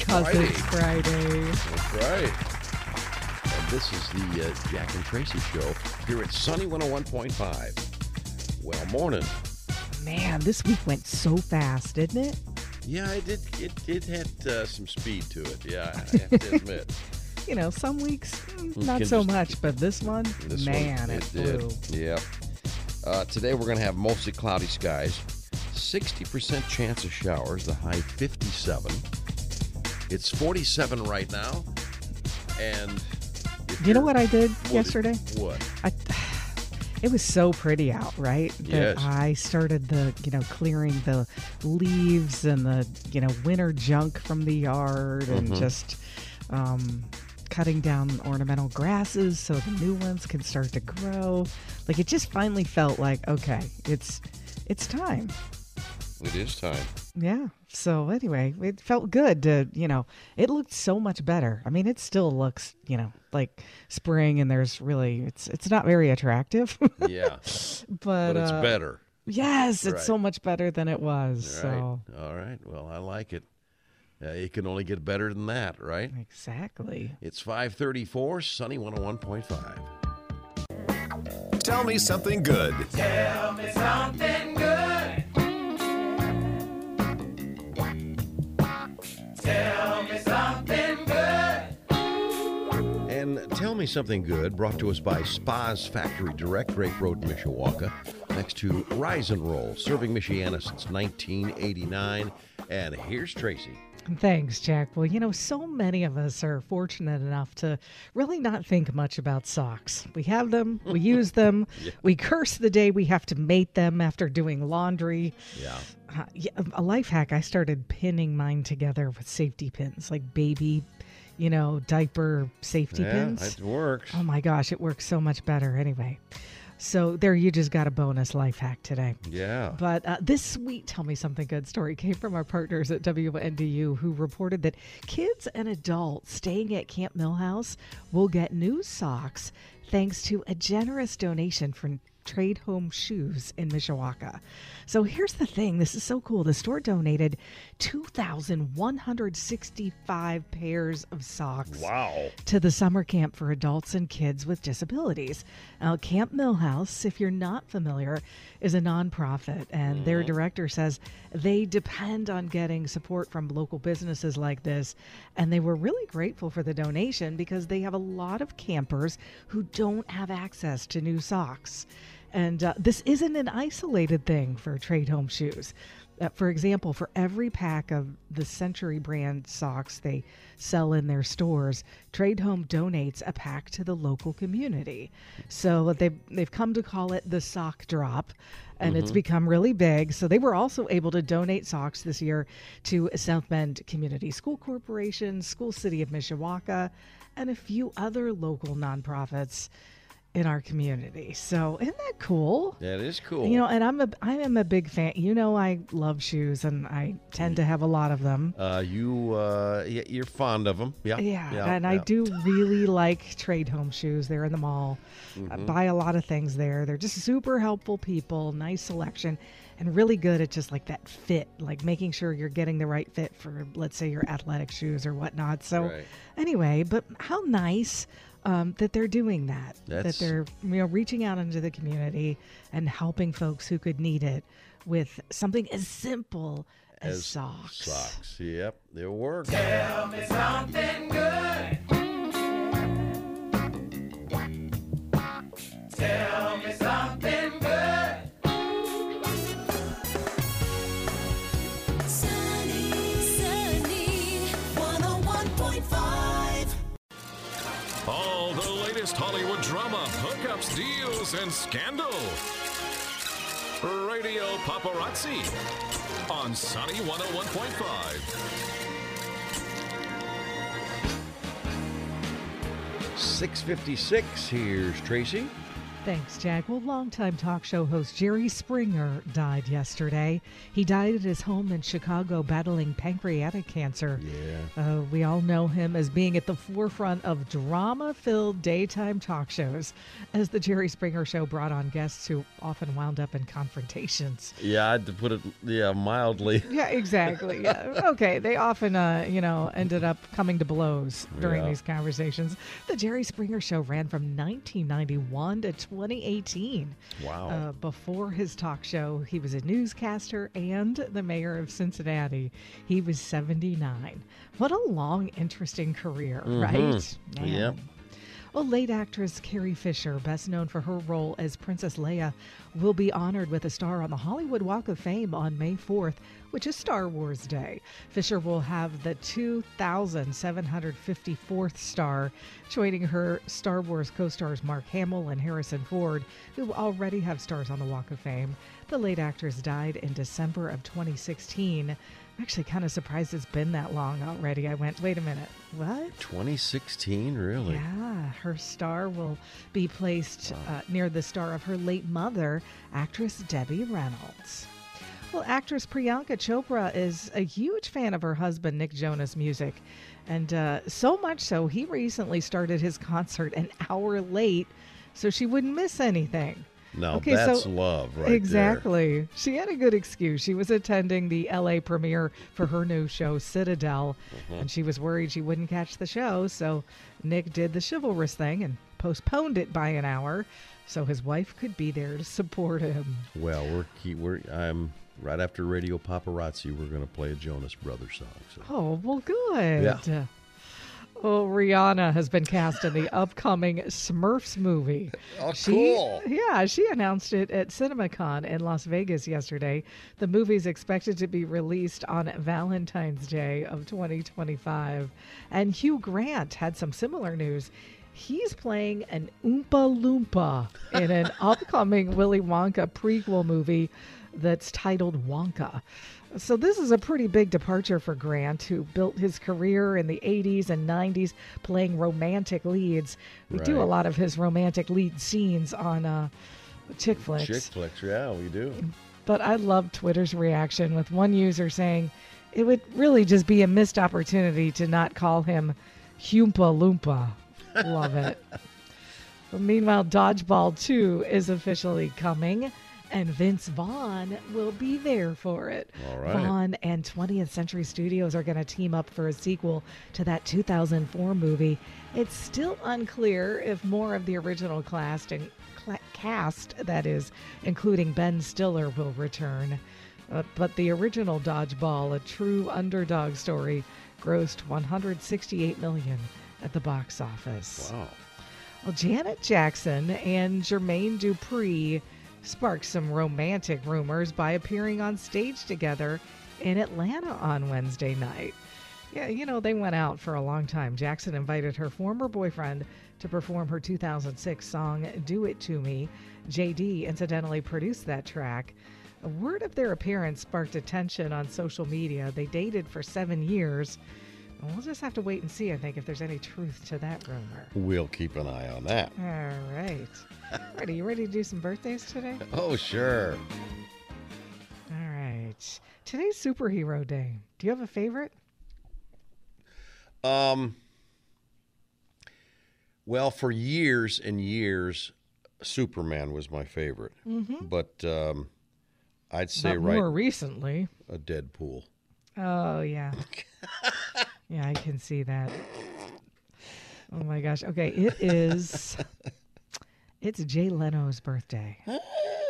Because it's Friday. it's Friday. That's right. And this is the uh, Jack and Traci show here at Sunny 101.5. Well, morning. Man, this week went so fast, didn't it? Yeah, it did. It, it had uh, some speed to it. Yeah, I have to admit. You know, some weeks mm, not so just- much, but this one, This man, one, it, it did. Yeah. Uh, today we're going to have mostly cloudy skies, 60% chance of showers, the high 57. It's 47 right now. And You know what I did what- yesterday? What? I, it was so pretty out, right? That Yes. I started the, you know, clearing the leaves and the, you know, winter junk from the yard and Mhm. just um, cutting down ornamental grasses so the new ones can start to grow. Like it just finally felt like, okay, it's it's time. It is time. Yeah. So anyway, it felt good to, you know, it looked so much better. I mean, it still looks, you know, like spring and there's really it's it's not very attractive. Yeah. but but it's uh, better. Yes, it's so much better than it was. All right. So All right. Well, I like it. Uh, it can only get better than that, right? exactly. It's 534, Sunny 101.5. Tell me something good. Tell me something good, brought to us by Spas Factory Direct, Great Road, Mishawaka, next to Rise and Roll, serving Michiana since 1989. And here's Traci. Thanks, Jack. Well, you know, so many of us are fortunate enough to really not think much about socks. We have them, we use them, we curse the day we have to mate them after doing laundry. Yeah. Uh, yeah, a life hack. I started pinning mine together with safety pins, like baby, you know, diaper safety Yeah, pins. it works. Oh my gosh, it works so much better. Anyway, so there you just got a bonus life hack today. Yeah. But uh, this sweet Tell Me Something Good story came from our partners at WNDU who reported that kids and adults staying at Camp Millhouse will get new socks thanks to a generous donation from Trade Home Shoes in Mishawaka. So here's the thing this is so cool. The store donated 2,165 pairs of socks Wow. to the summer camp for adults and kids with disabilities. Now, Camp Millhouse, if you're not familiar, is a nonprofit, and their mm-hmm. director says they depend on getting support from local businesses like this. And they were really grateful for the donation because they have a lot of campers who don't have access to new socks. And uh, this isn't an isolated thing for Trade Home Shoes. Uh, for example, for every pack of the Century brand socks they sell in their stores, Trade Home donates a pack to the local community. So they've, they've come to call it the sock drop, and it's become really big. So they were also able to donate socks this year to South Bend Community School Corporation, School City of Mishawaka, and a few other local nonprofits in our community. So isn't that cool? That is cool. You know, and I'm a I am a big fan. You know, I love shoes, and I tend to have a lot of them. uh, you uh, you're fond of them. Yeah. Yeah, yeah and I do really like Trade Home shoes. They're in the mall. I Mm-hmm. buy a lot of things there. They're just super helpful people, nice selection, and really good at just like that fit, like making sure you're getting the right fit for, let's say, your athletic shoes or whatnot. So, Right. anyway, but how nice um, that they're doing that. That's- that they're you know reaching out into the community and helping folks who could need it with something as simple as, As socks. Socks. Yep. They work. Sunny, Hollywood drama, hookups, deals, and scandal. Radio Paparazzi on Sunny 101.5. 656. Here's Traci. Thanks, Jack. Well, longtime talk show host Jerry Springer died yesterday. He died at his home in Chicago battling pancreatic cancer. Yeah. Uh, we all know him as being at the forefront of drama filled daytime talk shows, as the Jerry Springer Show brought on guests who often wound up in confrontations. Yeah, I had to put it, yeah, mildly. Yeah, exactly. Yeah. Okay. They often, uh, you know, ended up coming to blows during Yeah. these conversations. The Jerry Springer Show ran from 1991 to 2018. Wow. Uh, before his talk show, he was a newscaster and the mayor of Cincinnati. He was 79. What a long, interesting career, right? Man. Mm-hmm. Yep. Well, late actress Carrie Fisher, best known for her role as Princess Leia, will be honored with a star on the Hollywood Walk of Fame on May 4th, which is Star Wars Day. Fisher will have the 2,754th star, joining her Star Wars co stars Mark Hamill and Harrison Ford, who already have stars on the Walk of Fame. The late actress died in December of 2016. I'm actually kind of surprised it's been that long already. I went, wait a minute, what? 2016, really? Yeah, her star will be placed uh, near the star of her late mother, actress Debbie Reynolds. Well, actress Priyanka Chopra is a huge fan of her husband Nick Jonas' music, and uh, so much so he recently started his concert an hour late so she wouldn't miss anything. No, Okay, so- that's love right there. exactly. She had a good excuse. She was attending the LA premiere for her new show, Citadel, Mm-hmm. and she was worried she wouldn't catch the show. So Nick did the chivalrous thing and postponed it by an hour so his wife could be there to support him. Well, we're keep, we're I'm right after Radio Paparazzi. We're going to play a Jonas Brothers song. So. Oh, well, good. Yeah. Oh, Rihanna has been cast in the upcoming Smurfs movie. Oh, She, cool. Yeah, she announced it at CinemaCon in Las Vegas yesterday. The movie is expected to be released on Valentine's Day of 2025. And Hugh Grant had some similar news. He's playing an Oompa Loompa in an upcoming Willy Wonka prequel movie that's titled Wonka. So this is a pretty big departure for Grant, who built his career in the 80s and 90s playing romantic leads. We do a lot of his romantic lead scenes on uh, chick flicks. Chick flicks, yeah, we do. But I love Twitter's reaction with one user saying it would really just be a missed opportunity to not call him Humpa Loompa. Love it. But meanwhile, Dodgeball 2 is officially coming, and Vince Vaughn will be there for it. All right. Vaughn and 20th Century Studios are going to team up for a sequel to that 2004 movie. It's still unclear if more of the original cast and cast that is, including Ben Stiller, will return. Uh, but the original Dodgeball, a true underdog story, grossed 168 million at the box office. Wow. Well, Janet Jackson and Jermaine Dupri sparked some romantic rumors by appearing on stage together in Atlanta on Wednesday night. Yeah, you know, they went out for a long time. Jackson invited her former boyfriend to perform her 2006 song, Do It To Me. JD incidentally produced that track. A word of their appearance sparked attention on social media. They dated for seven years. We'll just have to wait and see, I think, if there's any truth to that rumor. We'll keep an eye on that. All right. Ready? You ready to do some birthdays today? Oh, sure. All right. Today's superhero day. Do you have a favorite? Um. Well, for years and years, Superman was my favorite. But um, I'd say Not right more recently. a Deadpool. Oh yeah. yeah, I can see that. Oh my gosh. Okay, it is. It's Jay Leno's birthday. Oh,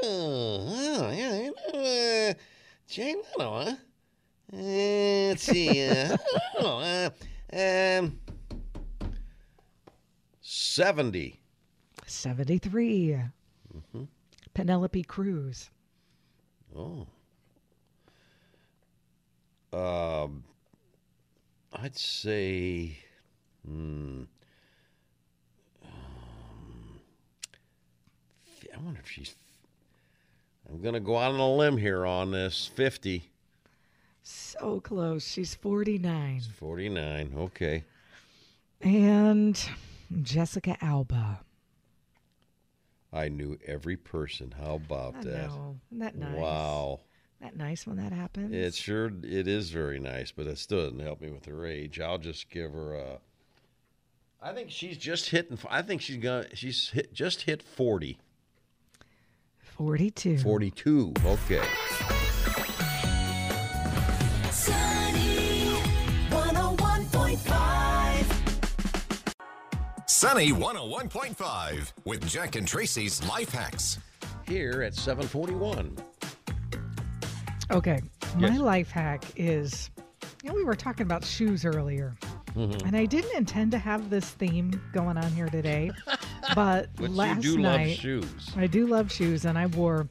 oh yeah, you know, uh, Jay Leno, huh? Uh, let's see. Uh, I. Uh, um, 70. 73. Penelope Cruz. Oh. Um, I'd say, hmm. Um, I wonder if she's. I'm gonna go out on a limb here on this. Fifty. So close. She's 49. 49. Okay. And Jessica Alba. I knew every person. How about I that? know. Isn't that nice? Wow. Isn't that nice when that happens? It sure it is very nice, but it still doesn't help me with her age. I'll just give her a. I think she's just hitting. I think she's gonna. She's hit, just hit 40. 42. 42. Okay. Sunny 101.5. Sunny 101.5 with Jack and Traci's Life Hacks. Here at 741. Okay. My life hack is you know, we were talking about shoes earlier. Mm-hmm. And I didn't intend to have this theme going on here today, but But last you do night love shoes. I do love shoes, and I wore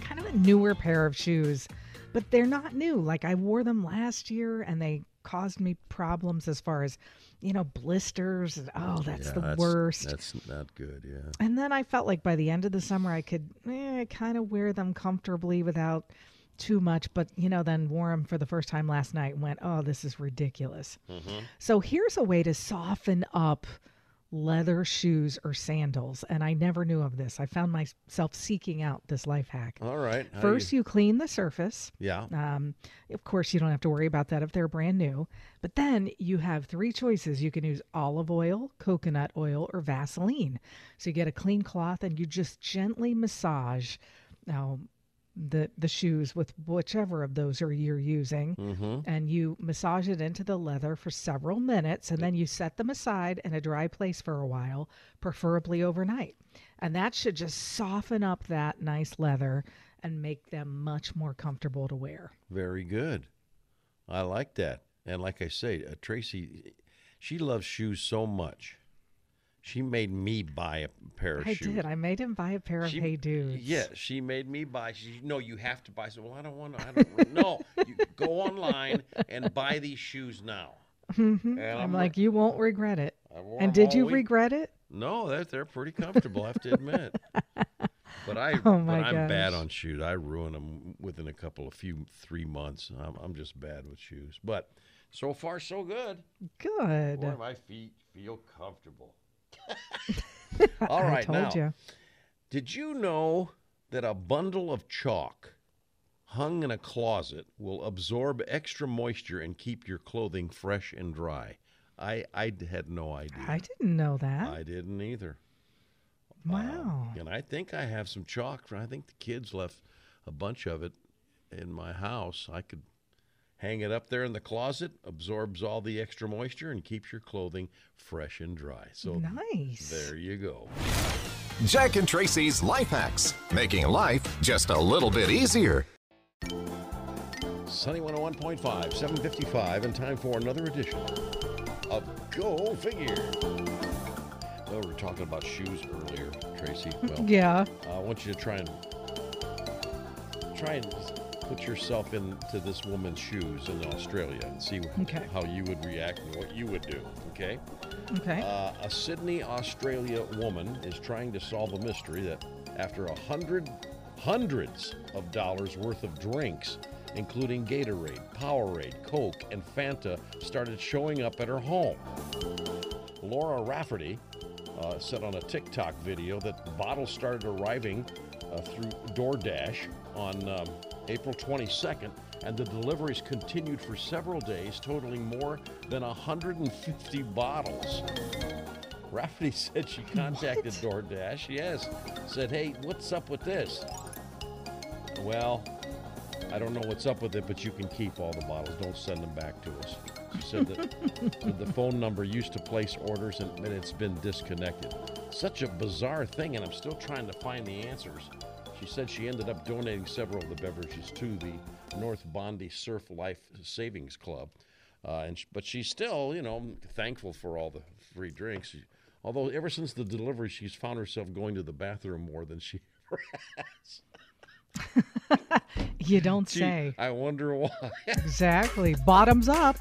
kind of a newer pair of shoes, but they're not new. Like I wore them last year, and they caused me problems as far as, you know, blisters. And, oh, that's Yeah, the worst. That's not good. Yeah. And then I felt like by the end of the summer, I could eh, kind of wear them comfortably without too much. But, you know, then wore them for the first time last night and went, oh, this is ridiculous. So here's a way to soften up leather shoes or sandals. And I never knew of this. I found myself seeking out this life hack. All right. How First, you, you clean the surface. yeah. Um, of course, you don't have to worry about that if they're brand new. But then you have three choices. You can use olive oil, coconut oil, or Vaseline. So you get a clean cloth and you just gently massage now the the shoes with whichever of those are you're using, Mm-hmm. and you massage it into the leather for several minutes, and then you set them aside in a dry place for a while, preferably overnight. And that should just soften up that nice leather and make them much more comfortable to wear. Very good. I like that. And like I say, uh, Traci, she loves shoes so much. She made me buy a pair of shoes. I shoes. did. I made him buy a pair of She- Hey Dudes. Yeah, she made me buy. She no, you have to buy. I said, well, I don't want to. I don't. no, you go online and buy these shoes now. Mm-hmm. And I'm like, you won't regret it. I wore And 'em did all you week. regret it? No, they're they're pretty comfortable. I have to admit. But I, Oh, my but I'm bad gosh. on shoes. I ruin them within a couple of few three months. I'm, I'm just bad with shoes. But so far, so good. Good. Boy, my feet feel comfortable. All I told now, you. did you know that a bundle of chalk hung in a closet will absorb extra moisture and keep your clothing fresh and dry? I I had no idea. I didn't know that. I didn't either. Um, wow. And I think I have some chalk. I think the kids left a bunch of it in my house. I could hang it up there in the closet, absorbs all the extra moisture, and keeps your clothing fresh and dry. So nice. there you go. Jack and Traci's Life Hacks, making life just a little bit easier. Sunny 101.5, 755, and time for another edition of Go Figure. Well, we were talking about shoes earlier, Traci. Well, Yeah. I want you to try and try and put yourself into this woman's shoes in Australia and see Okay. how you would react and what you would do. Okay. Okay. Uh, a Sydney, Australia woman is trying to solve a mystery that after a hundred, hundreds of dollars worth of drinks, including Gatorade, Powerade, Coke, and Fanta, started showing up at her home. Laura Rafferty uh, said on a TikTok video that bottles started arriving uh, through DoorDash on um, April 22nd, and the deliveries continued for several days, totaling more than 150 bottles. Rafferty said she contacted DoorDash. Yes, said, "Hey, what's up with this?" Well, I don't know what's up with it, but you can keep all the bottles. Don't send them back to us. She said that the phone number used to place orders and, and it's been disconnected. Such a bizarre thing, and I'm still trying to find the answers. She said she ended up donating several of the beverages to the North Bondi Surf Life Savings Club. Uh, and sh- but she's still, you know, thankful for all the free drinks. She- although ever since the delivery, she's found herself going to the bathroom more than she ever has. you don't Gee, say. I wonder why. Exactly. Bottoms up.